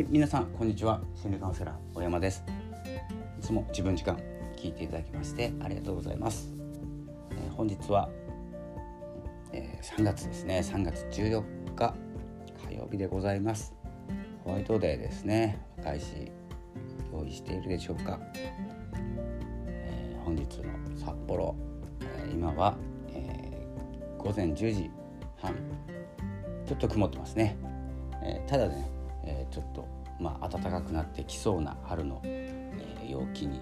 はい皆さんこんにちは。心理カウンセラー大山です。いつも自分時間聞いていただきましてありがとうございます、えー、本日は、えー、3月ですね。3月14日火曜日でございます。ホワイトデーですね。開始用意しているでしょうか、えー、本日の札幌、え今は、え午前10時半。ちょっと曇ってますね、えただねえー、ちょっと、まあ、暖かくなってきそうな春の、えー、陽気に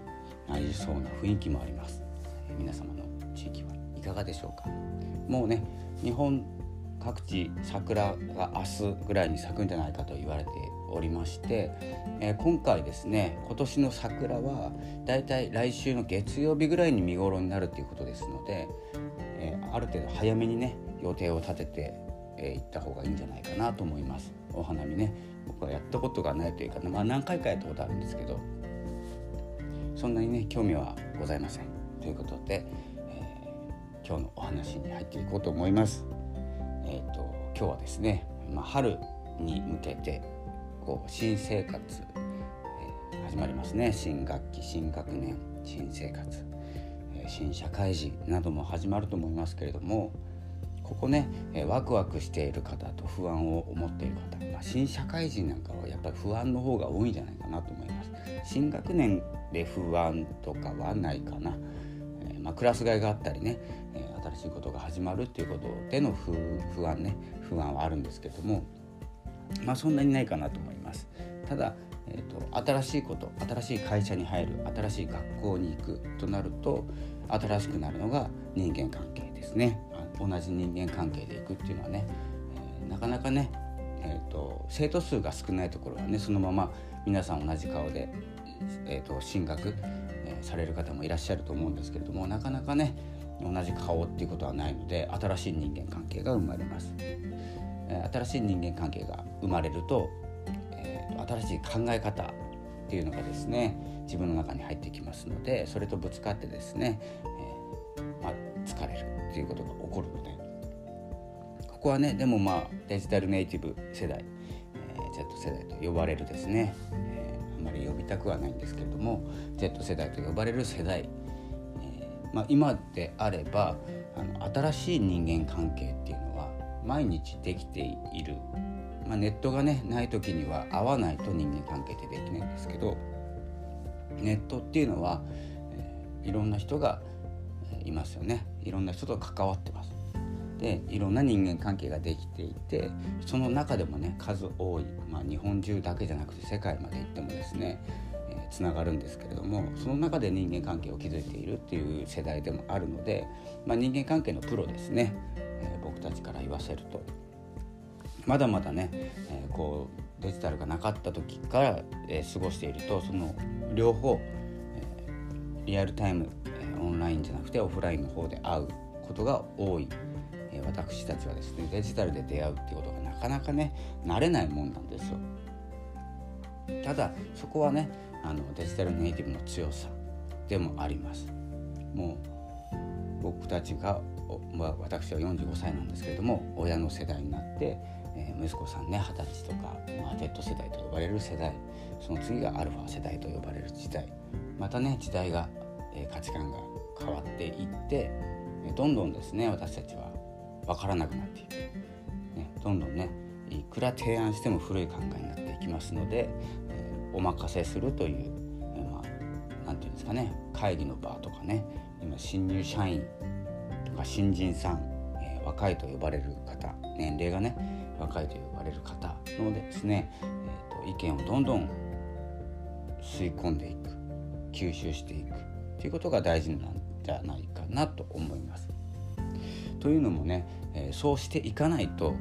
なりそうな雰囲気もあります、えー、皆様の地域はいかがでしょうか。もうね日本各地桜が明日ぐらいに咲くんじゃないかと言われておりまして、えー、今回ですね今年の桜はだいたい来週の月曜日ぐらいに見頃になるということですので、えー、ある程度早めにね予定を立てて、えー、行った方がいいんじゃないかなと思います。お花見ね僕はやったことがないというか、まあ、何回かやったことあるんですけどそんなにね興味はございませんということで、えー、今日のお話に入っていこうと思います。えーと、今日はですね、まあ、春に向けてこう新生活、えー、始まりますね新学期新学年新生活、えー、新社会人なども始まると思いますけれどもここね、え、ワクワクしている方と不安を持っている方、まあ、新社会人なんかはやっぱり不安の方が多いんじゃないかなと思います。新学年で不安とかはないかな、え、まあ、クラス替えがあったりね、え、新しいことが始まるっていうことでの不安ね不安はあるんですけどもまあそんなにないかなと思います。ただえー、と新しいこと新しい会社に入る新しい学校に行くとなると新しくなるのが人間関係ですね。同じ人間関係でいくっていうのはね、えー、なかなかね、えーと、生徒数が少ないところはねそのまま皆さん同じ顔で、えーと、進学、えー、される方もいらっしゃると思うんですけれどもなかなかね同じ顔っていうことはないので新しい人間関係が生まれます。えー、新しい人間関係が生まれると,、えーと、新しい考え方っていうのがですね自分の中に入ってきますのでそれとぶつかってですね、えーまあ、疲れるっていうことが起こるのでここはねでもまあデジタルネイティブ世代、えー、Z 世代と呼ばれるですね、えー、あまり呼びたくはないんですけれども Z 世代と呼ばれる世代、えー、まあ、今であればあの新しい人間関係っていうのは毎日できている、まあ、ネットがねない時には会わないと人間関係ってできないんですけどネットっていうのは、えー、いろんな人がいますよね。いろんな人と関わってます。でいろんな人間関係ができていてその中でもね数多い、まあ、日本中だけじゃなくて世界まで行ってもですねつながるんですけれどもその中で人間関係を築いているっていう世代でもあるので、まあ、人間関係のプロですね、えー、僕たちから言わせると。まだまだね、えー、こうデジタルがなかった時から、えー、過ごしているとその両方、えリアルタイムオンラインじゃなくてオフラインの方で会うことが多い、え私たちはです。ねデジタルで出会うっていうことがなかなかね慣れないもんなんですよ。ただそこはねあのデジタルネイティブの強さでもあります。もう僕たちが、まあ、私は45歳なんですけれども親の世代になって、え、息子さんね二十歳とか、まあ、Z 世代と呼ばれる世代その次がアルファ世代と呼ばれる時代。またね時代が価値観が変わっていってどんどんですね私たちは分からなくなっていく、ね、どんどんねいくら提案しても古い考えになっていきますので、え、お任せするという、え、まあ、て言うんですかね会議の場とかね今新入社員とか新人さん、え、若いと呼ばれる方年齢がね若いと呼ばれる方のですね、えー、と意見をどんどん吸い込んでいく吸収していく。ということが大事なんじゃないかなと思います。というのもね、えー、そうしていかないと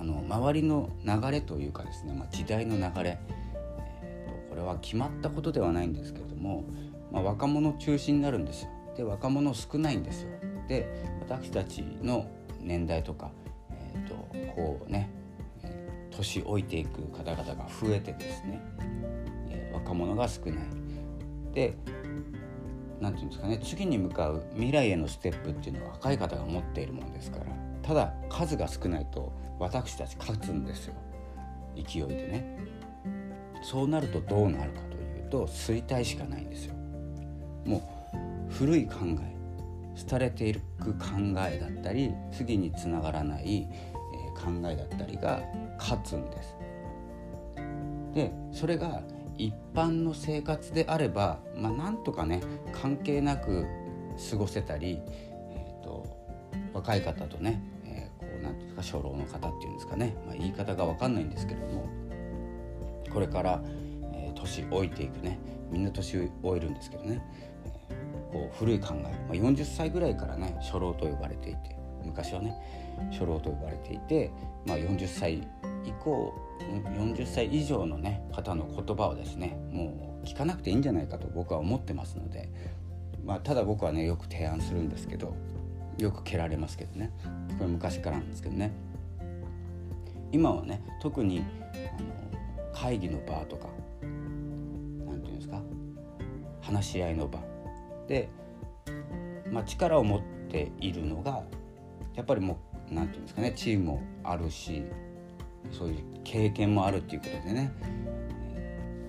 あの周りの流れというかですね、まあ、時代の流れ、えーと、これは決まったことではないんですけれども、まあ、若者中心になるんですよ。で若者少ないんですよ。で私たちの年代とか、えーと、とこうね年老いていく方々が増えてですね、えー、若者が少ない。で何て言うんですかね次に向かう未来へのステップっていうのは若い方が持っているものですからただ数が少ないと私たち勝つんですよ。勢いでね。そうなるとどうなるかというと衰退しかないんですよ。もう古い考え廃れていく考えだったり次につながらない、え考えだったりが勝つんです。でそれが一般の生活であれば、まあ、なんとかね関係なく過ごせたり、えーと、若い方とね、えー、こうなんていうんですか初老の方っていうんですかね、まあ、言い方が分かんないんですけれどもこれから、えー、年老いていくねみんな年老いるんですけどね、えー、こう古い考え、まあ、40歳ぐらいからね初老と呼ばれていて昔はね初老と呼ばれていて、まあ、40歳以降40歳以上の、ね、方の言葉をですねもう聞かなくていいんじゃないかと僕は思ってますので、まあ、ただ僕はねよく提案するんですけどよく蹴られますけどね。これ昔からなんですけどね。今はね特にあの会議の場とか何て言うんですか話し合いの場で、まあ、力を持っているのがやっぱりもう何て言うんですかねチームもあるしそういう経験もあるっていうことでね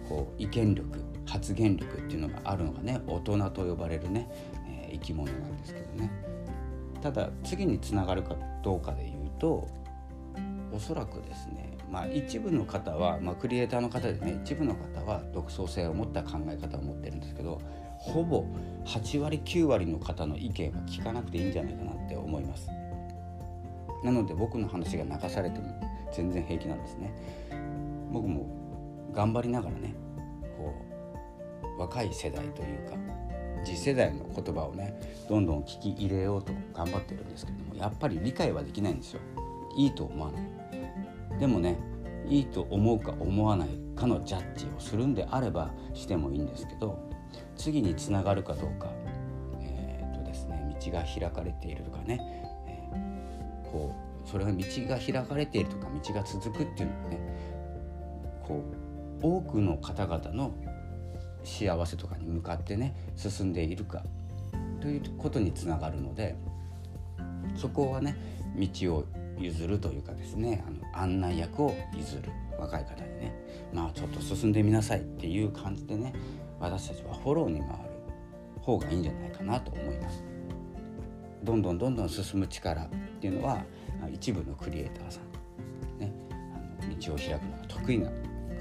こう意見力発言力っていうのがあるのがね大人と呼ばれるね、え、生き物なんですけどね。ただ次につながるかどうかで言うとおそらくですねまあ一部の方は、まあ、クリエイターの方でね一部の方は独創性を持った考え方を持ってるんですけどほぼ8割9割の方の意見は聞かなくていいんじゃないかなって思います。なので僕の話が流されても全然平気なんですね。僕も頑張りながらねこう若い世代というか次世代の言葉をねどんどん聞き入れようと頑張ってるんですけどもやっぱり理解はできないんですよ。いいと思わない。でもねいいと思うか思わないかのジャッジをするんであればしてもいいんですけど次につながるかどうかえー、とですね道が開かれているとかね、えー、こうそれが道が開かれているとか道が続くっていうのはねこう多くの方々の幸せとかに向かってね進んでいるかということにつながるのでそこはね道を譲るというかですねあの案内役を譲る若い方にねまあちょっと進んでみなさいっていう感じでね私たちはフォローに回る方がいいんじゃないかなと思います。どんどんどんどん進む力っていうのは一部のクリエイターさん、ね、あの道を開くのが得意な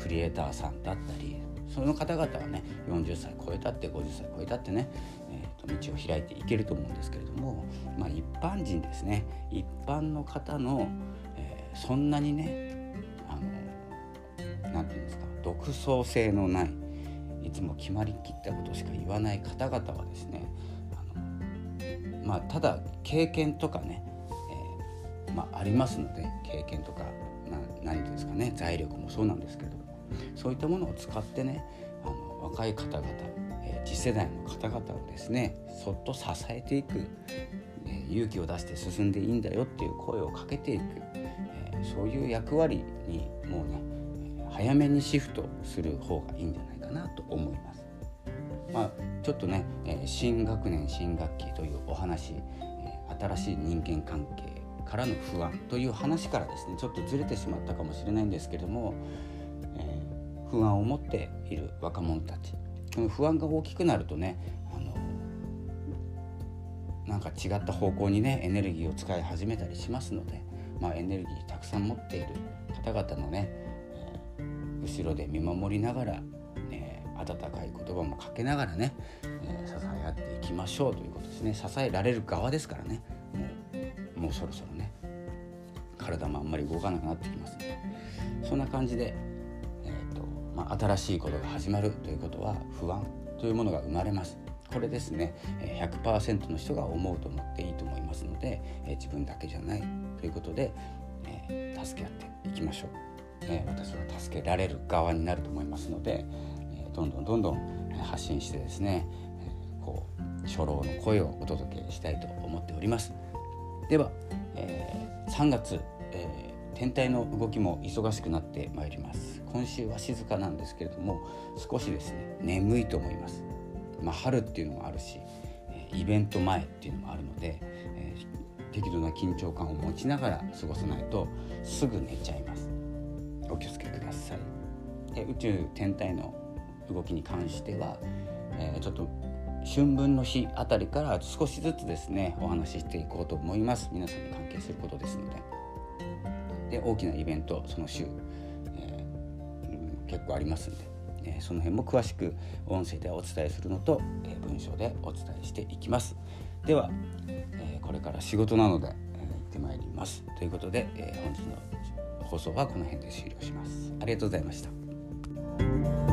クリエイターさんだったりその方々はね40歳超えたって50歳超えたってね、えーと、道を開いていけると思うんですけれども、まあ、一般人ですね。一般の方の、えー、そんなにねあのなんていうんですか独創性のないいつも決まりきったことしか言わない方々はですね、まあ、ただ経験とかねえまあ、ありますので経験とか、何て言うんですかね財力もそうなんですけどそういったものを使ってねあの若い方々、えー、次世代の方々をですねそっと支えていく、えー、勇気を出して進んでいいんだよっていう声をかけていく、えー、そういう役割にもうね早めにシフトする方がいいんじゃないかなと思います。まあ、ちょっとね、え新学年新学期というお話、え新しい人間関係からの不安という話からですねちょっとずれてしまったかもしれないんですけれども、えー、不安を持っている若者たちこの不安が大きくなるとねあのなんか違った方向にねエネルギーを使い始めたりしますので、まあ、エネルギーたくさん持っている方々のね、え、後ろで見守りながら、温かい言葉もかけながらね、えー、支え合っていきましょうということですね。支えられる側ですからね。もうもうそろそろね体もあんまり動かなくなってきますのでそんな感じで、えーとまあ、新しいことが始まるということは不安というものが生まれます。これですね100%の人が思うと思っていいと思いますので自分だけじゃないということで、え助け合っていきましょう、え私は助けられる側になると思いますので、えどんどんどんどん発信してですね、こう初老の声をお届けしたいと思っております。では、えー、3月えー、天体の動きも忙しくなってまいります。今週は静かなんですけれども少しですね眠いと思います、まあ、春っていうのもあるしイベント前っていうのもあるので、えー、適度な緊張感を持ちながら過ごさないとすぐ寝ちゃいます。お気をつけください。宇宙天体の動きに関しては、えー、ちょっと春分の日あたりから少しずつですねお話ししていこうと思います。皆さんに関係することですので。で大きなイベントその週、えー、結構ありますんで、えー、その辺も詳しく音声でお伝えするのと、えー、文章でお伝えしていきます。では、えこれから仕事なので、え行ってまいります。ということで、え本日の放送はこの辺で終了します。ありがとうございました。